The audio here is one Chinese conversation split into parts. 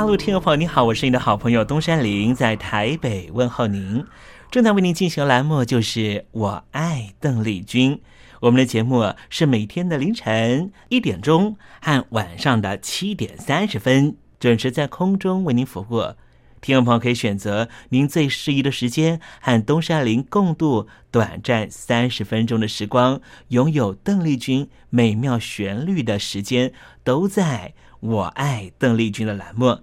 大陆听众朋友，你好，我是你的好朋友东山林，在台北问候您。正在为您进行的栏目就是我爱邓丽君。我们的节目是每天的凌晨一点钟和晚上的七点三十分准时在空中为您服务。听众朋友可以选择您最适宜的时间，和东山林共度短暂三十分钟的时光，拥有邓丽君美妙旋律的时间，都在。我爱邓丽君的栏目，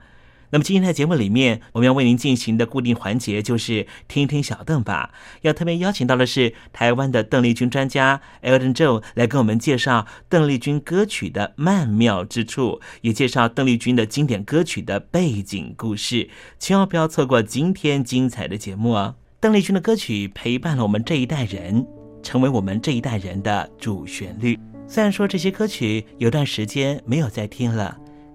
那么今天在节目里面，我们要为您进行的固定环节就是听听小邓吧。要特别邀请到的是台湾的邓丽君专家 Elton Joe 来跟我们介绍邓丽君歌曲的曼妙之处，也介绍邓丽君的经典歌曲的背景故事。千万不要错过今天精彩的节目哦！邓丽君的歌曲陪伴了我们这一代人，成为我们这一代人的主旋律。虽然说这些歌曲有段时间没有再听了。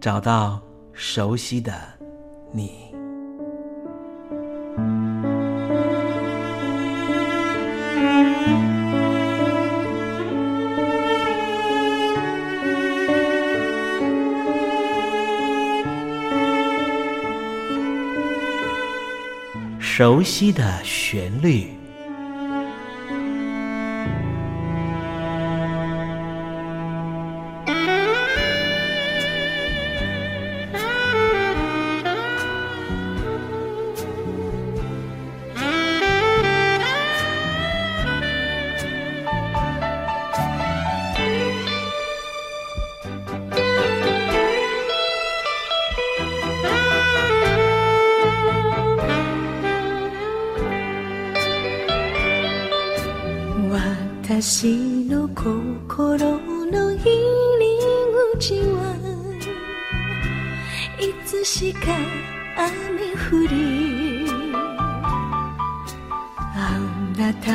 找到熟悉的你，熟悉的旋律。私の心の入り口はいつしか雨降りあなた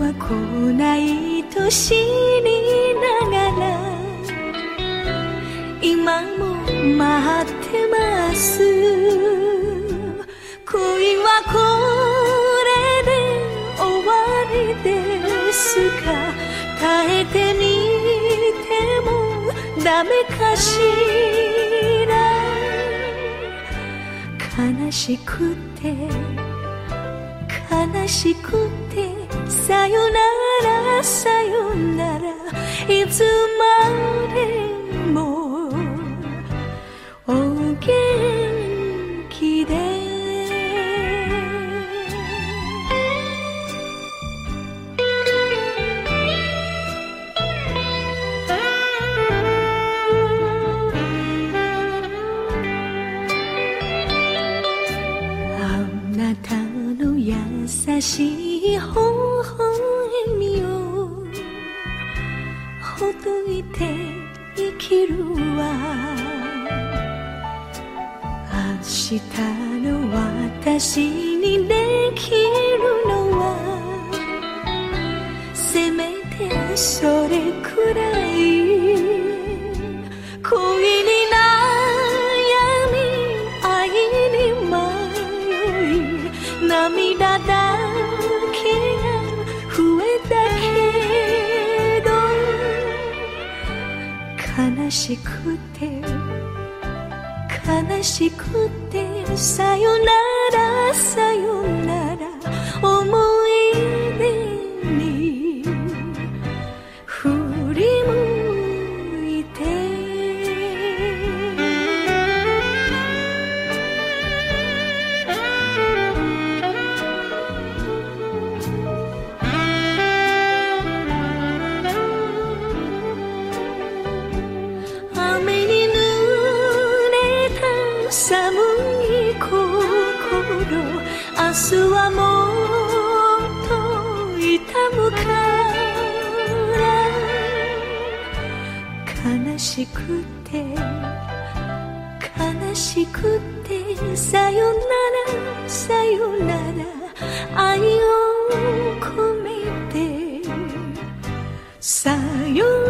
は来ないと知りながら今も待ってます。恋はこダメかしら。悲しくて悲しくてさよならさよなら。いつまで悲しくてさよならさよしくて悲しくてさよならさよなら愛を込めてさよなら。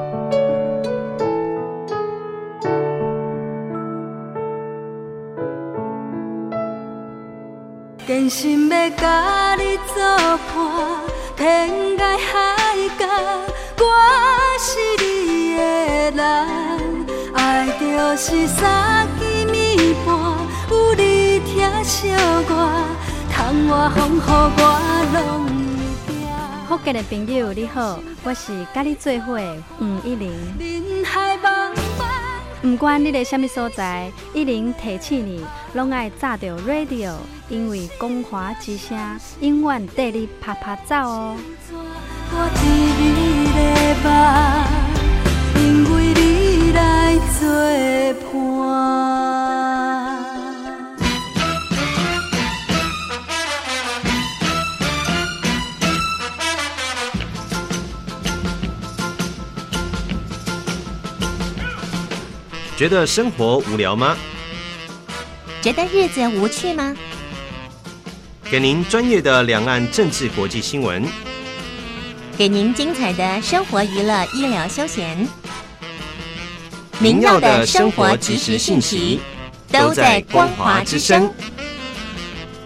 真心要甲你作伴，天涯海角，我是你的人。爱就是三更暝半，有你疼惜我，窗外风雨我拢会惊。福建的朋友你好，我是甲你做伙的黄一玲。人海茫茫。不管你在什么所在，一零提醒你，拢爱炸着 radio，因为光华之声永远带你啪啪走哦。我伫你的梦，因为你来作伴。觉得生活无聊吗？觉得日子无趣吗？给您专业的两岸政治国际新闻，给您精彩的生活娱乐医疗休闲，您要的生活即时信息都在光华之声。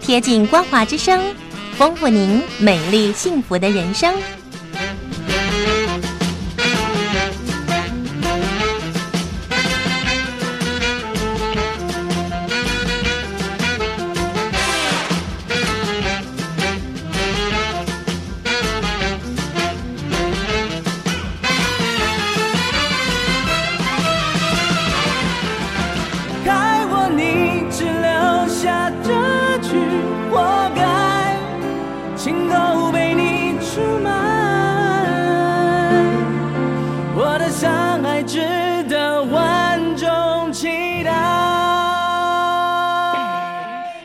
贴近光华之声，丰富您美丽幸福的人生。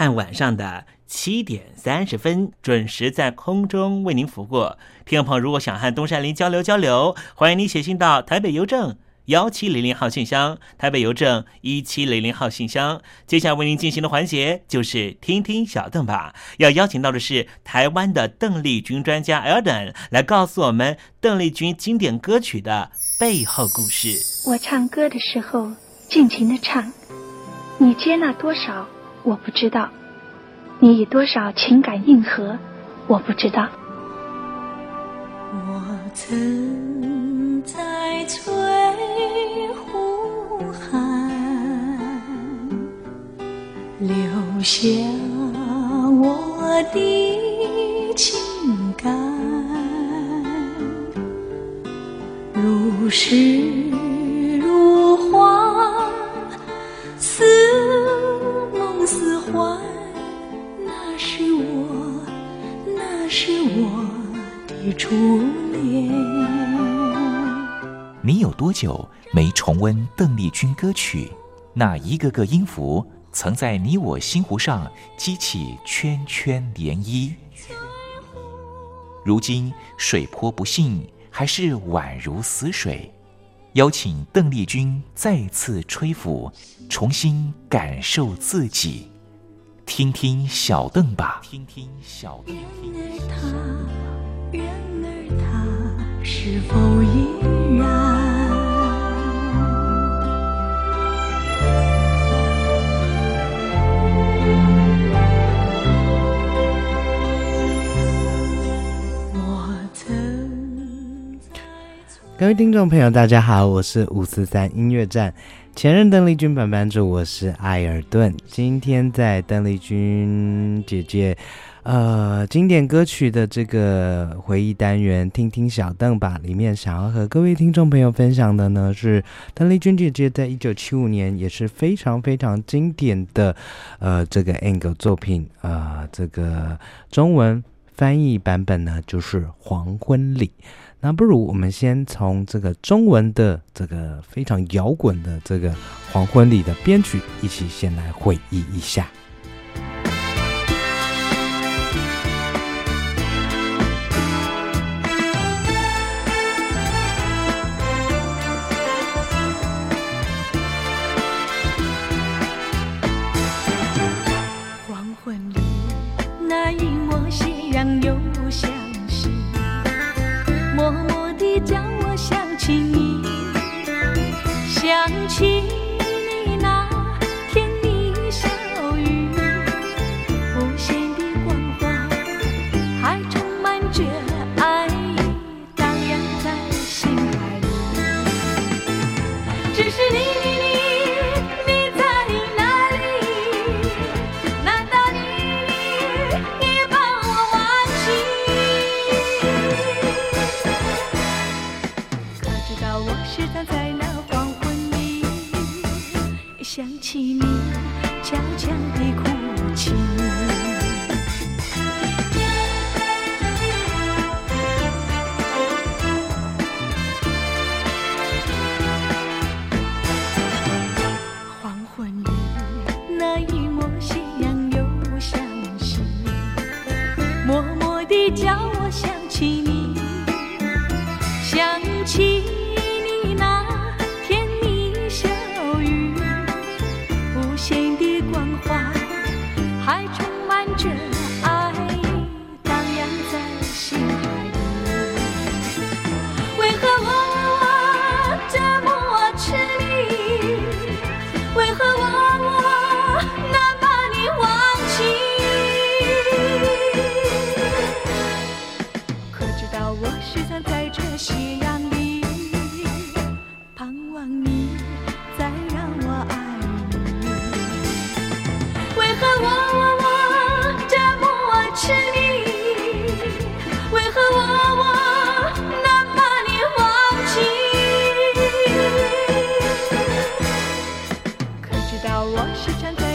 和晚上的。七点三十分准时在空中为您服务。听众朋友，如果想和东山林交流交流，欢迎你写信到台北邮政幺七零零号信箱，台北邮政一七零零号信箱。接下来为您进行的环节就是听听小邓吧。要邀请到的是台湾的邓丽君专家 Elden 来告诉我们邓丽君经典歌曲的背后故事。我唱歌的时候尽情的唱，你接纳多少我不知道。你以多少情感应和，我不知道。我曾在翠湖畔留下我的情感，如诗久没重温邓丽君歌曲？那一个个音符，曾在你我心湖上激起圈圈涟漪。如今水波不兴，还是宛如死水。邀请邓丽君再次吹拂，重新感受自己。听听小邓吧。听听小邓。然而他，然而他是否依然？各位听众朋友，大家好，我是五四三音乐站。前任邓丽君版版主，我是艾尔顿。今天在邓丽君姐姐，呃，经典歌曲的这个回忆单元，听听小邓吧。里面想要和各位听众朋友分享的呢，是邓丽君姐姐在一九七五年也是非常非常经典的，呃，这个 angle 作品，呃，这个中文翻译版本呢，就是《黄昏里》。那不如我们先从这个中文的这个非常摇滚的这个黄昏里的编曲，一起先来回忆一下。江的哭泣。黄昏里那一抹夕阳又相惜，默默地叫我想起你。我时常在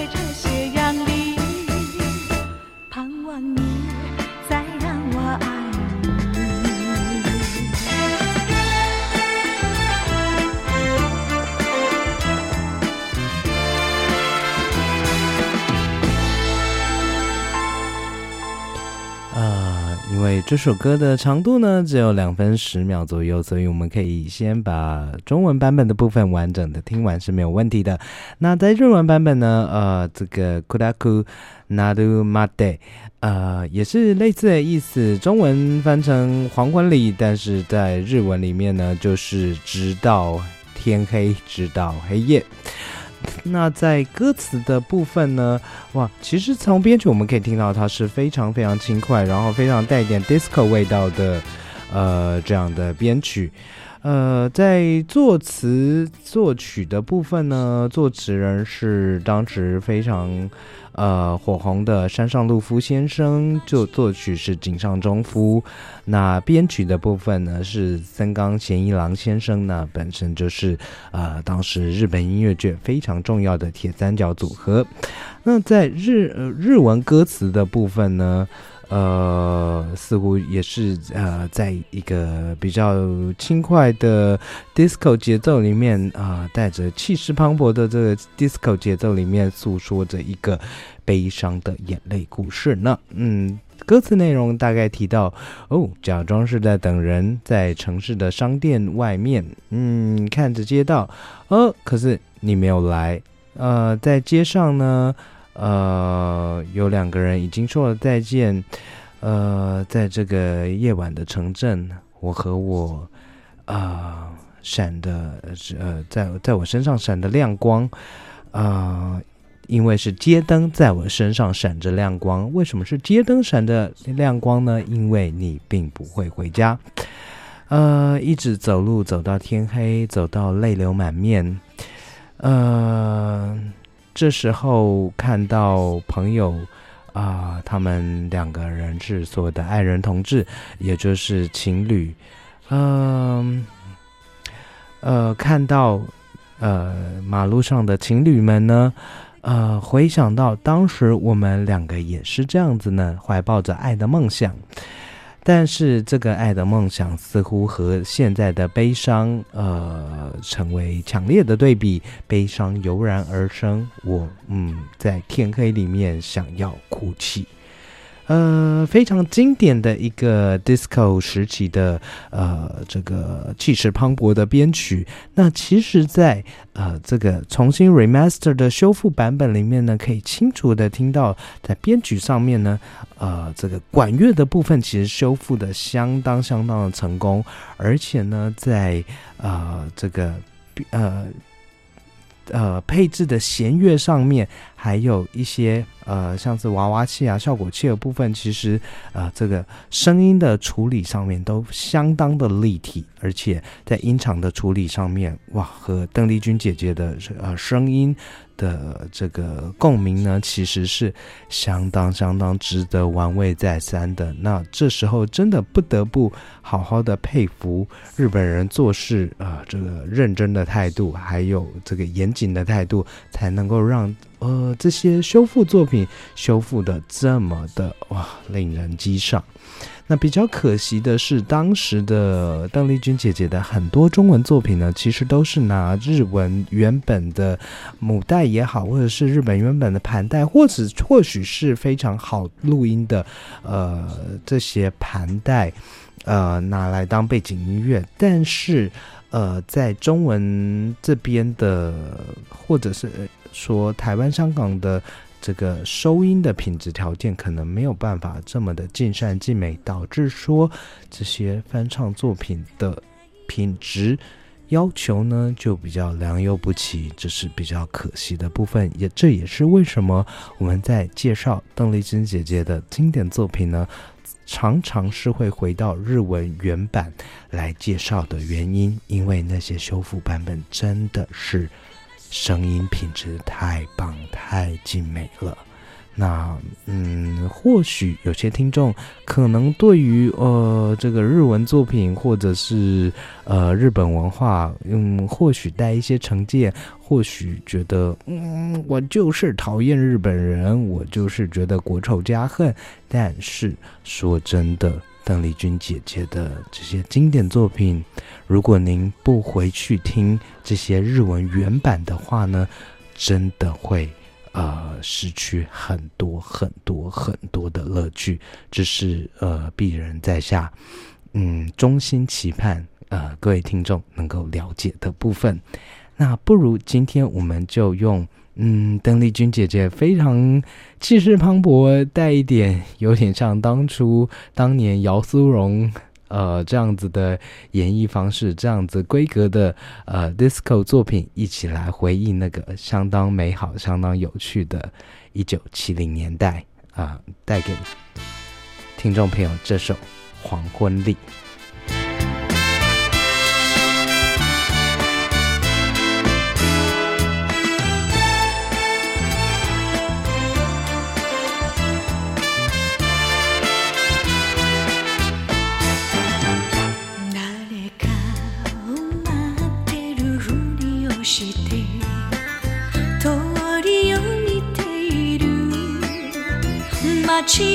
这首歌的长度呢只有两分十秒左右，所以我们可以先把中文版本的部分完整的听完是没有问题的。那在日文版本呢，呃，这个 kudaku nadu made，呃，也是类似的意思，中文翻成黄昏里，但是在日文里面呢，就是直到天黑，直到黑夜。那在歌词的部分呢，哇，其实从编曲我们可以听到它是非常非常轻快，然后非常带一点 disco 味道的，呃，这样的编曲。呃，在作词作曲的部分呢，作词人是当时非常呃火红的山上路夫先生，就作曲是井上忠夫。那编曲的部分呢，是森冈贤一郎先生呢，本身就是呃当时日本音乐界非常重要的铁三角组合。那在日呃日文歌词的部分呢？呃，似乎也是呃，在一个比较轻快的 disco 节奏里面啊，带着气势磅礴的这个 disco 节奏里面，诉说着一个悲伤的眼泪故事呢。嗯，歌词内容大概提到哦，假装是在等人，在城市的商店外面，嗯，看着街道，哦，可是你没有来。呃，在街上呢。呃，有两个人已经说了再见。呃，在这个夜晚的城镇，我和我啊闪的呃，在在我身上闪的亮光啊，因为是街灯在我身上闪着亮光。为什么是街灯闪着亮光呢？因为你并不会回家。呃，一直走路走到天黑，走到泪流满面。呃。这时候看到朋友啊，他们两个人是所谓的爱人同志，也就是情侣。嗯，呃，看到呃马路上的情侣们呢，呃，回想到当时我们两个也是这样子呢，怀抱着爱的梦想。但是这个爱的梦想似乎和现在的悲伤，呃，成为强烈的对比。悲伤油然而生，我嗯，在天黑里面想要哭泣。呃，非常经典的一个 disco 时期的呃这个气势磅礴的编曲。那其实，在呃这个重新 remaster 的修复版本里面呢，可以清楚的听到，在编曲上面呢，呃这个管乐的部分其实修复的相当相当的成功，而且呢，在呃这个呃。呃，配置的弦乐上面，还有一些呃，像是娃娃器啊、效果器的部分，其实呃，这个声音的处理上面都相当的立体，而且在音场的处理上面，哇，和邓丽君姐姐的呃声音。的这个共鸣呢，其实是相当相当值得玩味再三的。那这时候真的不得不好好的佩服日本人做事啊，这个认真的态度，还有这个严谨的态度，才能够让呃这些修复作品修复的这么的哇，令人激赏。那比较可惜的是，当时的邓丽君姐姐的很多中文作品呢，其实都是拿日文原本的母带也好，或者是日本原本的盘带，或者或许是非常好录音的，呃，这些盘带，呃，拿来当背景音乐。但是，呃，在中文这边的，或者是说台湾、香港的。这个收音的品质条件可能没有办法这么的尽善尽美，导致说这些翻唱作品的品质要求呢就比较良莠不齐，这是比较可惜的部分。也这也是为什么我们在介绍邓丽君姐姐的经典作品呢，常常是会回到日文原版来介绍的原因，因为那些修复版本真的是。声音品质太棒、太精美了。那嗯，或许有些听众可能对于呃这个日文作品或者是呃日本文化，嗯，或许带一些成见，或许觉得嗯，我就是讨厌日本人，我就是觉得国仇家恨。但是说真的，邓丽君姐姐的这些经典作品，如果您不回去听这些日文原版的话呢，真的会。呃，失去很多很多很多的乐趣，这是呃鄙人在下，嗯，衷心期盼呃各位听众能够了解的部分。那不如今天我们就用嗯邓丽君姐姐非常气势磅礴，带一点有点像当初当年姚苏蓉。呃，这样子的演绎方式，这样子规格的呃 disco 作品，一起来回忆那个相当美好、相当有趣的1970年代啊，带给听众朋友这首《黄昏丽》。街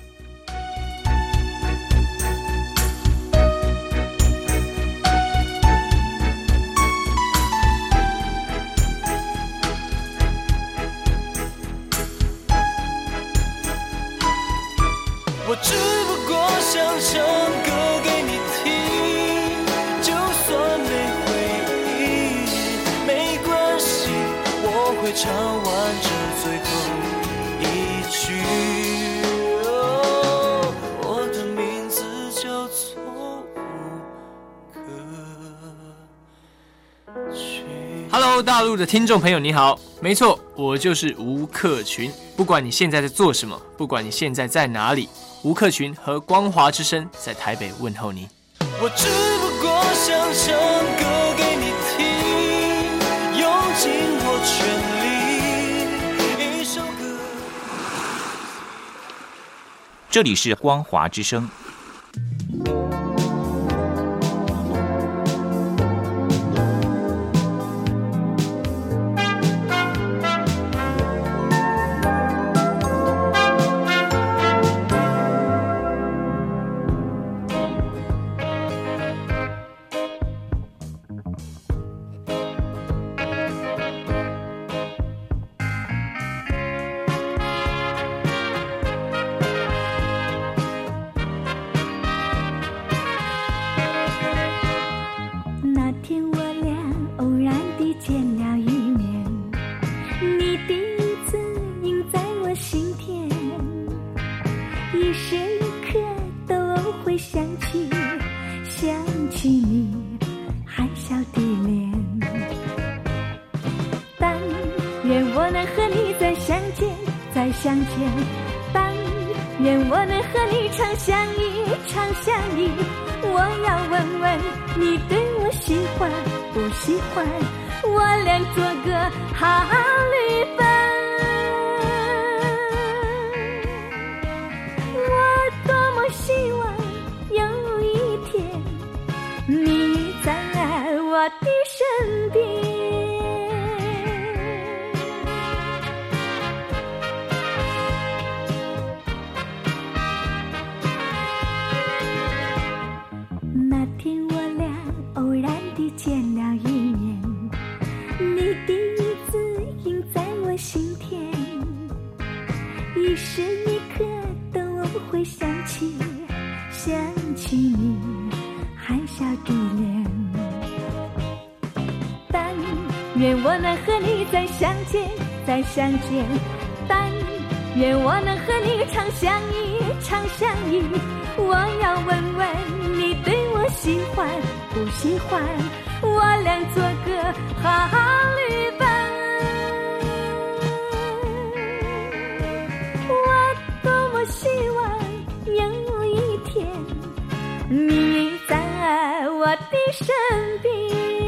的听众朋友，你好，没错，我就是吴克群。不管你现在在做什么，不管你现在在哪里，吴克群和光华之声在台北问候你。我只不过想唱歌给你听，用尽我全力，一首歌。这里是光华之声。想起，想起你含笑的脸。但愿我能和你再相见，再相见。但愿我能和你常相依，常相依。我要问问你对我喜欢不喜欢？我俩做个好侣伴。我多么希望身边。那天我俩偶然地见了一面，你第一次印在我心田，一时一刻都会想起，想起你含笑的脸。愿我能和你再相见，再相见。但愿我能和你常相依，常相依。我要问问你对我喜欢不喜欢？我俩做个好旅伴。我多么希望有一天你在我的身边。